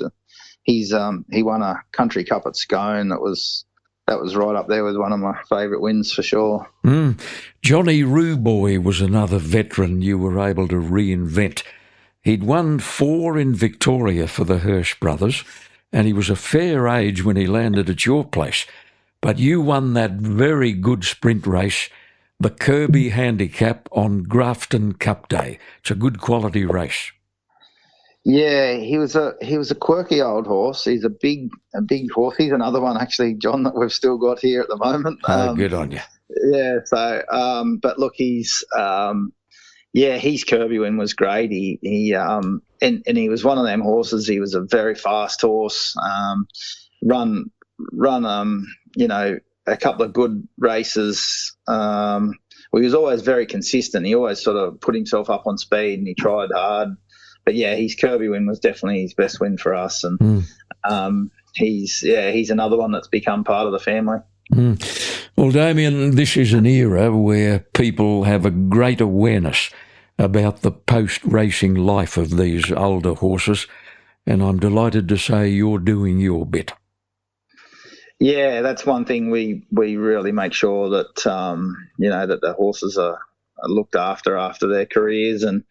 D: he's um, he won a country cup at Scone. That was that was right up there with one of my favourite wins for sure.
C: Mm. Johnny Ruboy was another veteran you were able to reinvent. He'd won four in Victoria for the Hirsch brothers, and he was a fair age when he landed at your place. but you won that very good sprint race, the Kirby Handicap on Grafton Cup Day. It's a good quality race.
D: Yeah, he was a he was a quirky old horse. He's a big a big horse. He's another one actually, John, that we've still got here at the moment.
C: Oh, um, good on you.
D: Yeah. So, um, but look, he's um, yeah, he's Kirby win was great. He he um, and, and he was one of them horses. He was a very fast horse. Um, run run um, you know, a couple of good races. Um, well, he was always very consistent. He always sort of put himself up on speed and he tried hard but yeah, his Kirby win was definitely his best win for us, and mm. um, he's yeah he's another one that's become part of the family.
C: Mm. Well, Damien, this is an era where people have a great awareness about the post racing life of these older horses, and I'm delighted to say you're doing your bit.
D: Yeah, that's one thing we, we really make sure that um, you know that the horses are, are looked after after their careers and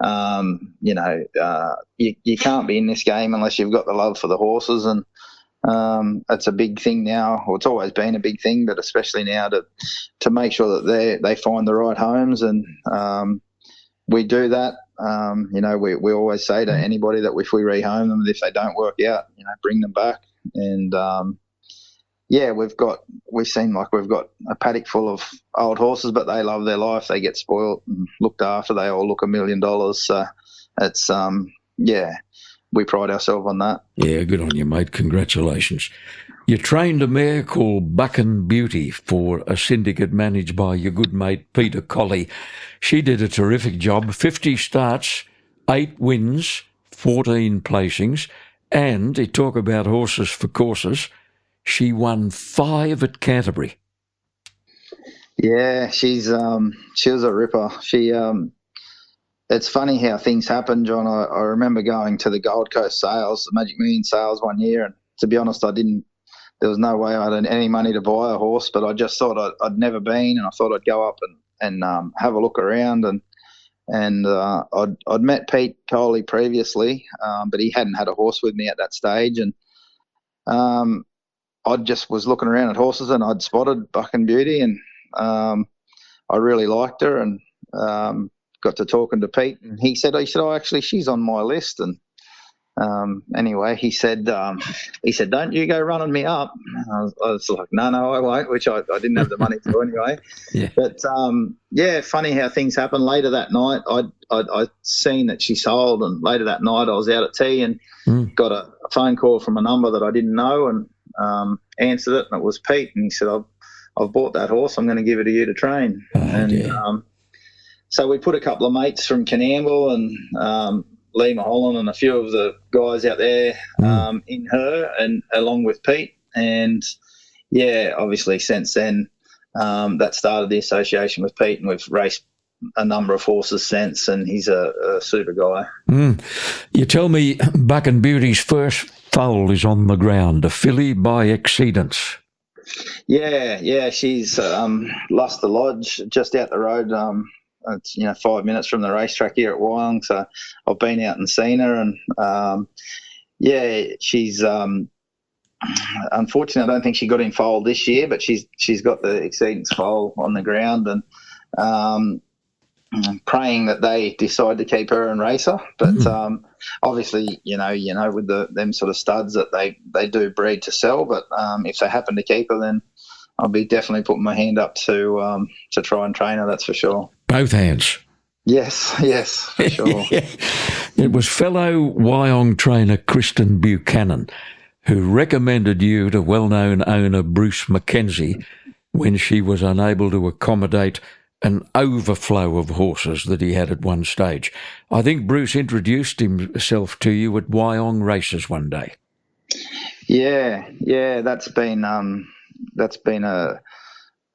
D: um, you know, uh, you, you can't be in this game unless you've got the love for the horses, and um, it's a big thing now. Well, it's always been a big thing, but especially now to to make sure that they they find the right homes, and um, we do that. Um, you know, we, we always say to anybody that if we rehome them, if they don't work out, you know, bring them back. And um, yeah, we've got we seem like we've got a paddock full of old horses, but they love their life. They get spoiled and looked after. They all look a million dollars. So it's um yeah, we pride ourselves on that.
C: Yeah, good on you, mate. Congratulations. You trained a mare called Bucking Beauty for a syndicate managed by your good mate Peter Colley. She did a terrific job. Fifty starts, eight wins, fourteen placings, and he talk about horses for courses she won five at Canterbury.
D: Yeah, she's um, she was a ripper. She um, it's funny how things happen, John. I, I remember going to the Gold Coast sales, the Magic Million sales one year, and to be honest, I didn't. There was no way I had any money to buy a horse, but I just thought I'd, I'd never been, and I thought I'd go up and and um, have a look around and and uh, I'd, I'd met Pete Coley previously, um, but he hadn't had a horse with me at that stage, and um, I just was looking around at horses and I'd spotted Bucking Beauty and um, I really liked her and um, got to talking to Pete and he said, he said, oh, actually, she's on my list. And um, anyway, he said, um, he said, don't you go running me up. I was, I was, like, no, no, I won't, which I, I didn't have the money to anyway. yeah. But um, yeah, funny how things happen. Later that night, I'd, I'd, I'd, seen that she sold, and later that night, I was out at tea and mm. got a, a phone call from a number that I didn't know, and um, answered it, and it was Pete, and he said, "I've I've bought that horse. I'm going to give it to you to train." Oh, and um, so we put a couple of mates from Coonamble and um, Lee Mulholland and a few of the guys out there mm. in her, and along with Pete, and yeah, obviously since then. Um, that started the association with Pete, and we've raced a number of horses since, and he's a, a super guy.
C: Mm. You tell me Bucking Beauty's first foal is on the ground, a filly by exceedance.
D: Yeah, yeah, she's um, lost the lodge just out the road. Um, it's you know five minutes from the racetrack here at Wyong, so I've been out and seen her, and um, yeah, she's um, unfortunately I don't think she got in foal this year, but she's she's got the exceedance foal on the ground, and um, praying that they decide to keep her and race her. But mm. um, obviously, you know, you know, with the them sort of studs that they they do breed to sell. But um, if they happen to keep her, then I'll be definitely putting my hand up to um, to try and train her. That's for sure.
C: Both hands.
D: Yes, yes, for sure. yeah.
C: It was fellow Wyong trainer Kristen Buchanan who recommended you to well-known owner Bruce McKenzie when she was unable to accommodate an overflow of horses that he had at one stage. I think Bruce introduced himself to you at Wyong races one day.
D: Yeah, yeah, that's been um, that's been a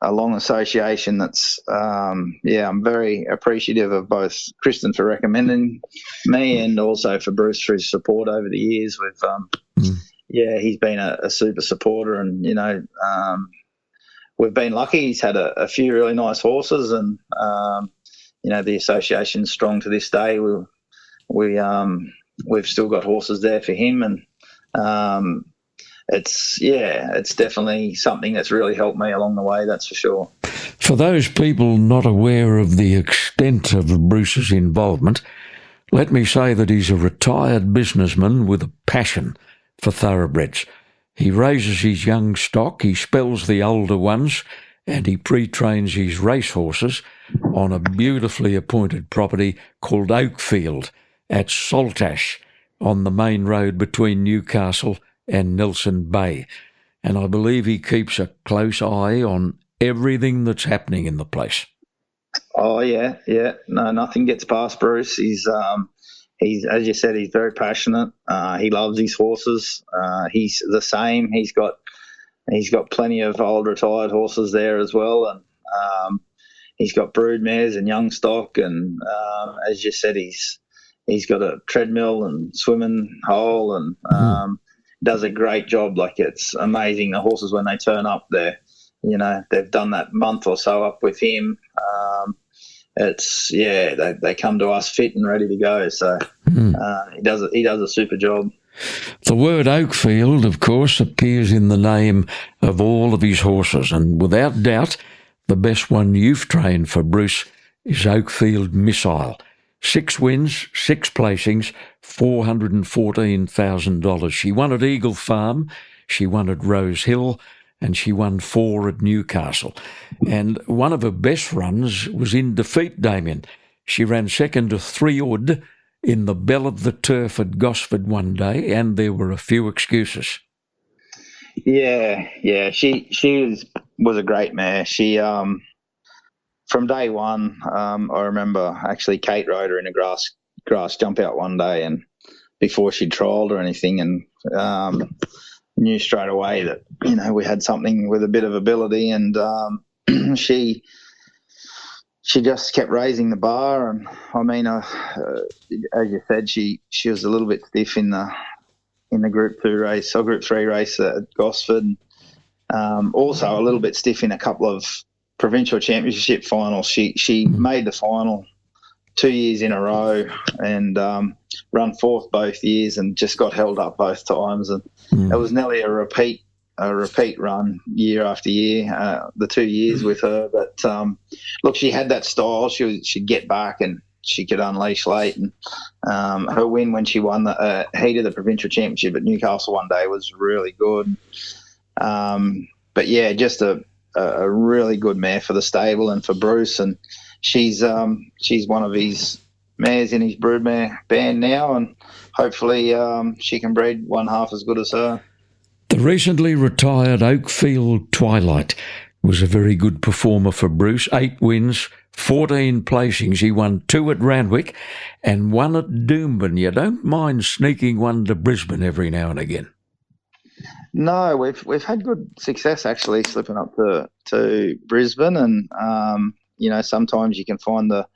D: a long association. That's um, yeah, I'm very appreciative of both Kristen for recommending me and also for Bruce for his support over the years. With um, mm. yeah, he's been a, a, super supporter, and you know, um, we've been lucky. He's had a, a few really nice horses, and um, you know the association's strong to this day. We we um, we've still got horses there for him, and um, it's yeah, it's definitely something that's really helped me along the way. That's for sure.
C: For those people not aware of the extent of Bruce's involvement, let me say that he's a retired businessman with a passion for thoroughbreds. He raises his young stock, he spells the older ones, and he pre-trains his racehorses on a beautifully appointed property called Oakfield at Saltash on the main road between Newcastle and Nelson Bay. And I believe he keeps a close eye on everything that's happening in the place.
D: Oh yeah, yeah. No, nothing gets past Bruce. He's um, he's as you said, he's very passionate. Uh, he loves his horses. Uh, he's the same. He's got he's got plenty of old retired horses there as well, and um, he's got brood mares and young stock. And um, as you said, he's he's got a treadmill and swimming hole, and hmm. um, does a great job. Like it's amazing the horses when they turn up there. You know, they've done that month or so up with him. Um, it's yeah, they, they come to us fit and ready to go. So mm. uh, he does a, he does a super job.
C: The word Oakfield, of course, appears in the name of all of his horses, and without doubt, the best one you've trained for Bruce is Oakfield Missile. Six wins, six placings, $414,000. She won at Eagle Farm, she won at Rose Hill, and she won four at Newcastle. And one of her best runs was in defeat, Damien. She ran second to Three Odd in the Belle of the turf at Gosford one day, and there were a few excuses.
D: Yeah, yeah, she she was, was a great mare. She um from day one, um, I remember actually Kate rode her in a grass grass jump out one day, and before she trialled or anything, and um, knew straight away that you know we had something with a bit of ability, and um, she she just kept raising the bar, and I mean, uh, uh, as you said, she she was a little bit stiff in the in the Group Two race or Group Three race at Gosford. Um, also, a little bit stiff in a couple of provincial championship finals. She she made the final two years in a row and um, run fourth both years and just got held up both times. And mm. it was nearly a repeat a repeat run year after year, uh, the two years with her. But um, look, she had that style. She was, she'd get back and she could unleash late. And um, her win when she won the uh, heat of the provincial championship at Newcastle one day was really good. Um, but yeah, just a a really good mare for the stable and for Bruce, and she's um, she's one of his mares in his broodmare band now, and hopefully um, she can breed one half as good as her.
C: The recently retired Oakfield Twilight was a very good performer for Bruce. Eight wins, 14 placings. He won two at Randwick and one at Doomben. You don't mind sneaking one to Brisbane every now and again.
D: No, we've we've had good success actually slipping up to to Brisbane, and um, you know sometimes you can find the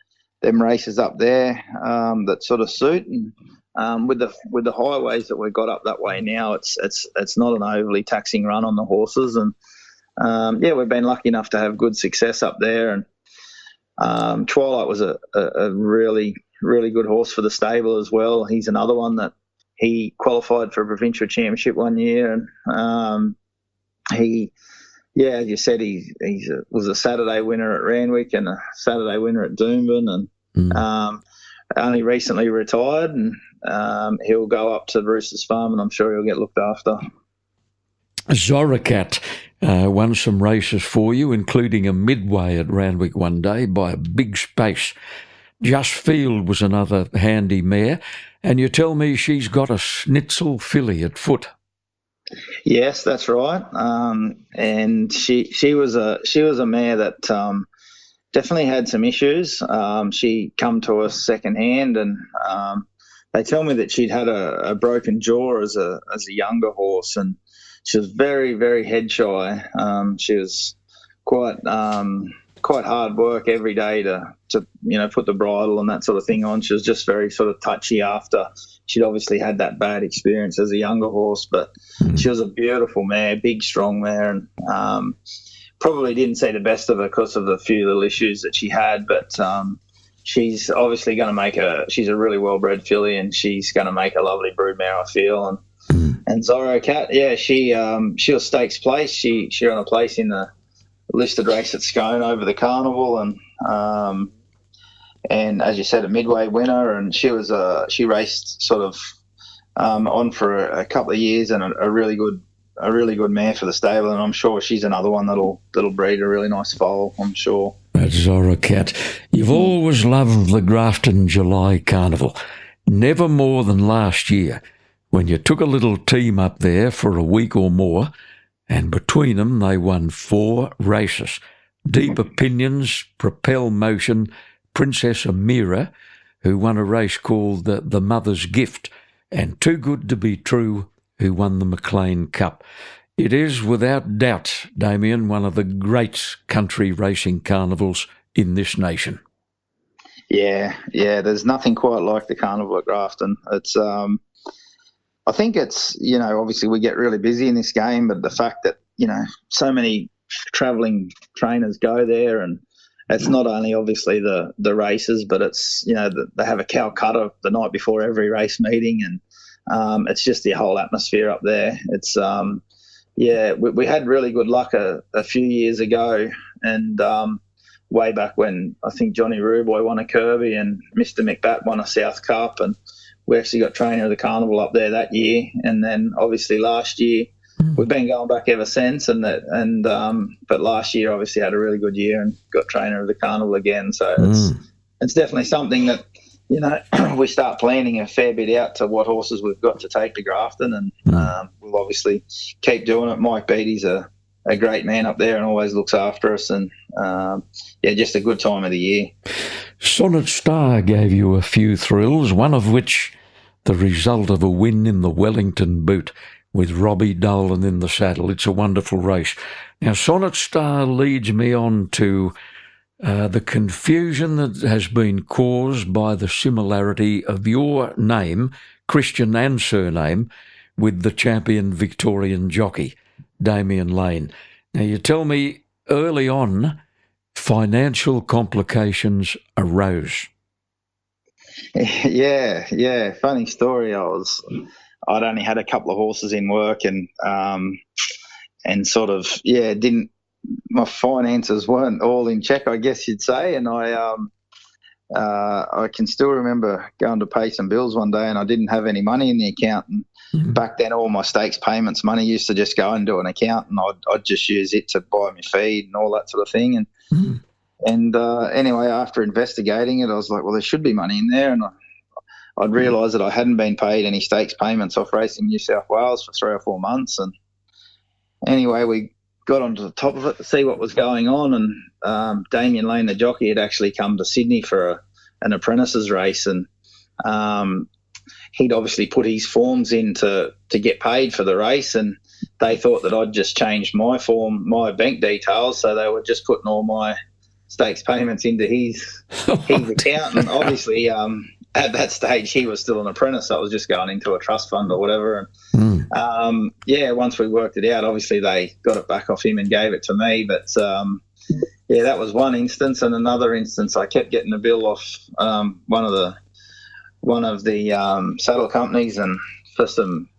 D: them races up there um, that sort of suit. And um, with the with the highways that we've got up that way now, it's it's it's not an overly taxing run on the horses, and um, yeah, we've been lucky enough to have good success up there. And um, Twilight was a, a, a really really good horse for the stable as well. He's another one that he qualified for a provincial championship one year, and um, he, yeah, as you said, he he was a Saturday winner at Randwick and a Saturday winner at Doomben, and mm. um, only recently retired, and um, he'll go up to Roosters Farm, and I'm sure he'll get looked after.
C: Zoracat uh, won some races for you, including a midway at Randwick one day by a big space. Just Field was another handy mare. And you tell me she's got a Snitzel filly at foot.
D: Yes, that's right. Um, and she she was a she was a mare that um, definitely had some issues. Um, she come to us second hand, and um, they tell me that she'd had a, a, broken jaw as a as a younger horse, and she was very very head shy. Um, she was quite um, quite hard work every day to to you know put the bridle and that sort of thing on. She was just very sort of touchy after she'd obviously had that bad experience as a younger horse, but mm. she was a beautiful mare, big strong mare, and um, probably didn't see the best of her because of the few little issues that she had, but. Um, she's obviously going to make a. She's a really well bred filly, and she's going to make a lovely broodmare. I feel, and mm. And Zorro Cat, yeah, she um, she was stakes place. She she ran a place in the listed race at Scone over the carnival, and um, and as you said, a midway winner. And she was uh, she raced sort of um, on for a, a, couple of years, and a, a, really good a really good mare for the stable. And I'm sure she's another one that'll that'll breed a really nice foal. I'm sure.
C: That's Zora Cat. You've always loved the Grafton July Carnival. Never more than last year, when you took a little team up there for a week or more, and between them they won four races. Deep Opinions, Propel Motion, Princess Amira, who won a race called the, the Mother's Gift, and Too Good to Be True, who won the Maclean Cup. It is without doubt, Damien, one of the great country racing carnivals in this nation.
D: Yeah, yeah. There's nothing quite like the carnival at Grafton. It's, um, I think it's, you know, obviously we get really busy in this game, but the fact that you know so many travelling trainers go there, and it's not only obviously the the races, but it's you know the, they have a Calcutta the night before every race meeting, and um, it's just the whole atmosphere up there. It's um, yeah, we, we, had really good luck a, a few years ago, and um, way back when I think Johnny Ruboy won a Kirby and Mr. McBat won a South Cup, and we actually got trainer of the carnival up there that year. And then obviously last year mm. we've been going back ever since, and that and um, but last year obviously had a really good year and got trainer of the carnival again. So mm. it's it's definitely something that you know, we start planning a fair bit out to what horses we've got to take to Grafton, and mm. um, we'll obviously keep doing it. Mike Beattie's a, a great man up there and always looks after us, and um, yeah, just a good time of the year.
C: Sonnet Star gave you a few thrills, one of which the result of a win in the Wellington Boot with Robbie Dolan in the saddle. It's a wonderful race. Now, Sonnet Star leads me on to uh, the confusion that has been caused by the similarity of your name, Christian and surname, with the champion Victorian jockey, Damian Lane. Now, you tell me early on, financial complications arose.
D: Yeah, yeah. Funny story. I was, I'd only had a couple of horses in work, and um, and sort of yeah, didn't my finances weren't all in check, I guess you'd say. And I, um, uh, I can still remember going to pay some bills one day, and I didn't have any money in the account. And mm-hmm. back then, all my stakes payments money used to just go into an account, and I'd, I'd just use it to buy my feed and all that sort of thing. And mm-hmm. And uh, anyway, after investigating it, I was like, well, there should be money in there, and I, I'd realised that I hadn't been paid any stakes payments off Racing New South Wales for three or four months. And anyway, we got onto the top of it to see what was going on. And um, Damian Lane, the jockey, had actually come to Sydney for a, an apprentices race, and um, he'd obviously put his forms in to, to get paid for the race. And they thought that I'd just changed my form, my bank details, so they were just putting all my stakes payments into his his account. And obviously, um, at that stage he was still an apprentice. So I was just going into a trust fund or whatever. And mm. um, yeah, once we worked it out, obviously they got it back off him and gave it to me. But um, yeah, that was one instance. And another instance, I kept getting a bill off um, one of the one of the um, saddle companies and for some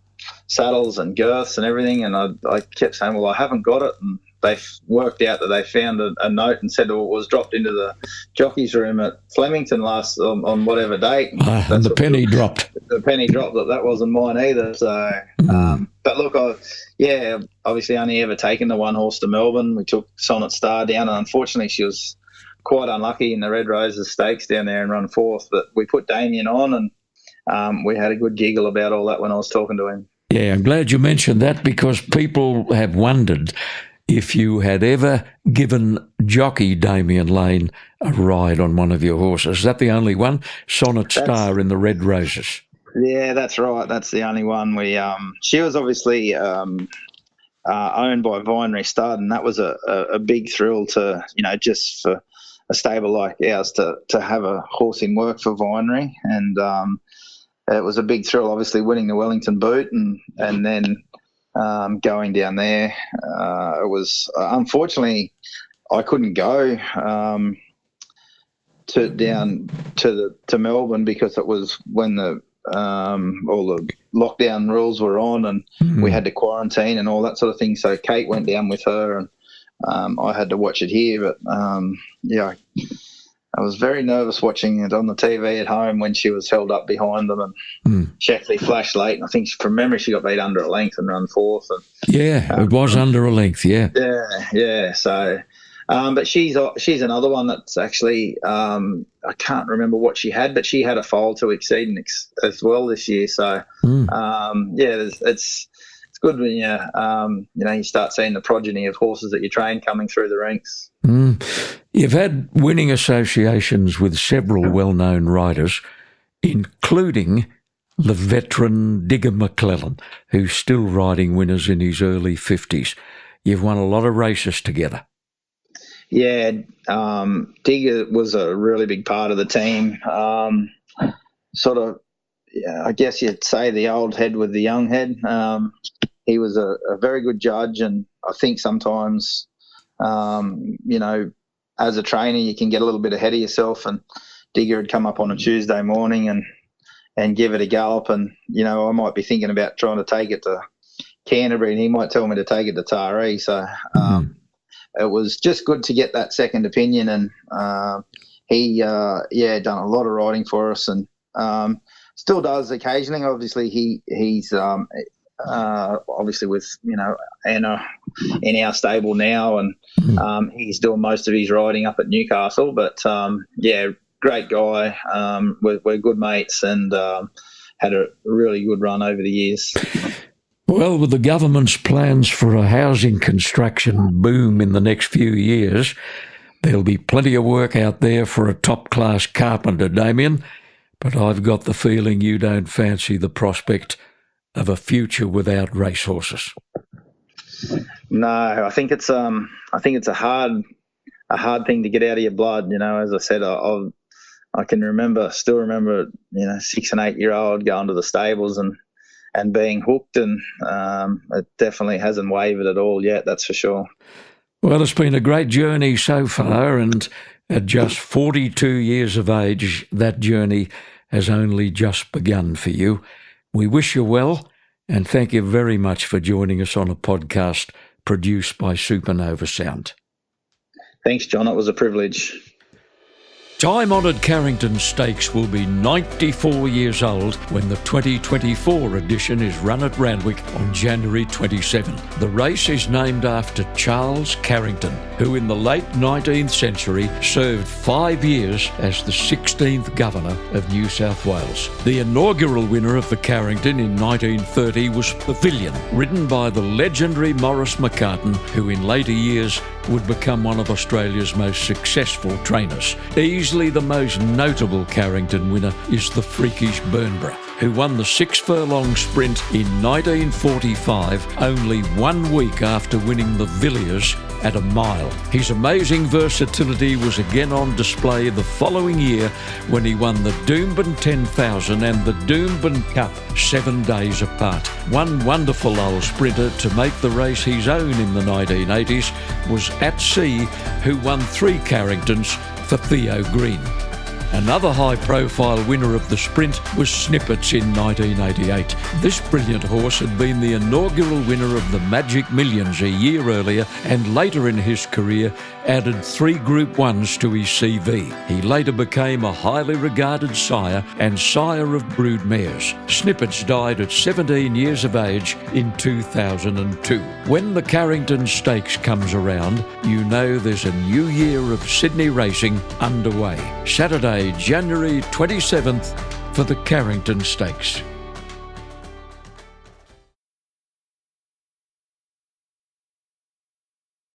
D: saddles and girths and everything. And I, I kept saying, well, I haven't got it. And they worked out that they found a, a note and said it was dropped into the jockey's room at Flemington last on, on whatever date.
C: Uh, and the penny the, dropped.
D: The penny dropped that that wasn't mine either. So, mm. um, but look, I yeah, obviously only ever taken the one horse to Melbourne. We took Sonnet Star down, and unfortunately she was quite unlucky in the Red Roses Stakes down there and run fourth. But we put Damian on, and um, we had a good giggle about all that when I was talking to him.
C: Yeah, I'm glad you mentioned that because people have wondered if you had ever given jockey Damian Lane a ride on one of your horses. Is that the only one? Sonnet that's, Star in the Red Roses.
D: Yeah, that's right. That's the only one. We um, she was obviously um, uh, owned by Vinery Stud, and that was a, a, a, big thrill to you know just for a stable like ours to to have a horse in work for Vinery, and um, it was a big thrill. Obviously, winning the Wellington Boot, and and then um, going down there. Uh, it was uh, unfortunately I couldn't go um, to down to the to Melbourne because it was when the um, all the lockdown rules were on, and
C: Mm.
D: we had to quarantine and all that sort of thing. So Kate went down with her, and um, I had to watch it here. But um, yeah, I was very nervous watching it on the TV at home when she was held up behind them, and
C: Mm.
D: Shackley flashed late. And I think from memory she got beat under a length and run fourth. And
C: Yeah, it was under a length, yeah.
D: yeah, yeah. So, um, but she's she's another one that's actually um, I can't remember what she had, but she had a foal to exceed ex- as well this year. So,
C: Mm.
D: um, yeah, it's, it's it's good when you um, you know you start seeing the progeny of horses that you train coming through the ranks.
C: Mm. You've had winning associations with several well known riders, including the veteran Digger McClellan, who's still riding winners in his early 50s. You've won a lot of races together.
D: Yeah, um, Digger was a really big part of the team. Um, sort of, yeah, I guess you'd say the old head with the young head. Um, he was a, a very good judge, and I think sometimes, um, you know, as a trainer, you can get a little bit ahead of yourself. And Digger had come up on a Tuesday morning and and give it a gallop, and you know, I might be thinking about trying to take it to Canterbury, and he might tell me to take it to Taree. So. Um, it was just good to get that second opinion. And uh, he, uh, yeah, done a lot of riding for us, and um, still does occasionally. Obviously, he he's um, uh, obviously with you know Anna in our stable now, and um, he's doing most of his riding up at Newcastle. But um, yeah, great guy. Um, we're, we're good mates, and um, had a really good run over the years.
C: Well, with the government's plans for a housing construction boom in the next few years, there'll be plenty of work out there for a top class carpenter, Damien. But I've got the feeling you don't fancy the prospect of a future without racehorses.
D: No, I think it's um, I think it's a hard, a hard thing to get out of your blood. You know, as I said, I, I, I can remember, still remember, you know, six and eight year old going to the stables and and being hooked, and um, it definitely hasn't wavered at all yet. That's for sure.
C: Well, it's been a great journey so far, and at just 42 years of age, that journey has only just begun for you. We wish you well, and thank you very much for joining us on a podcast produced by Supernova Sound.
D: Thanks, John. It was a privilege.
C: Time honoured Carrington Stakes will be 94 years old when the 2024 edition is run at Randwick on January 27. The race is named after Charles Carrington, who in the late 19th century served five years as the 16th Governor of New South Wales. The inaugural winner of the Carrington in 1930 was Pavilion, ridden by the legendary Maurice McCarten, who in later years would become one of Australia's most successful trainers. Easily the most notable Carrington winner is the freakish Bernborough, who won the six furlong sprint in 1945, only one week after winning the Villiers at a mile. His amazing versatility was again on display the following year when he won the Doomben 10,000 and the Doomben Cup seven days apart. One wonderful old sprinter to make the race his own in the 1980s was At Sea, who won three Carringtons for Theo Green. Another high profile winner of the sprint was Snippets in 1988. This brilliant horse had been the inaugural winner of the Magic Millions a year earlier and later in his career added three Group 1s to his CV. He later became a highly regarded sire and sire of brood mares. Snippets died at 17 years of age in 2002. When the Carrington Stakes comes around, you know there's a new year of Sydney racing underway. Saturday, January 27th for the Carrington Stakes.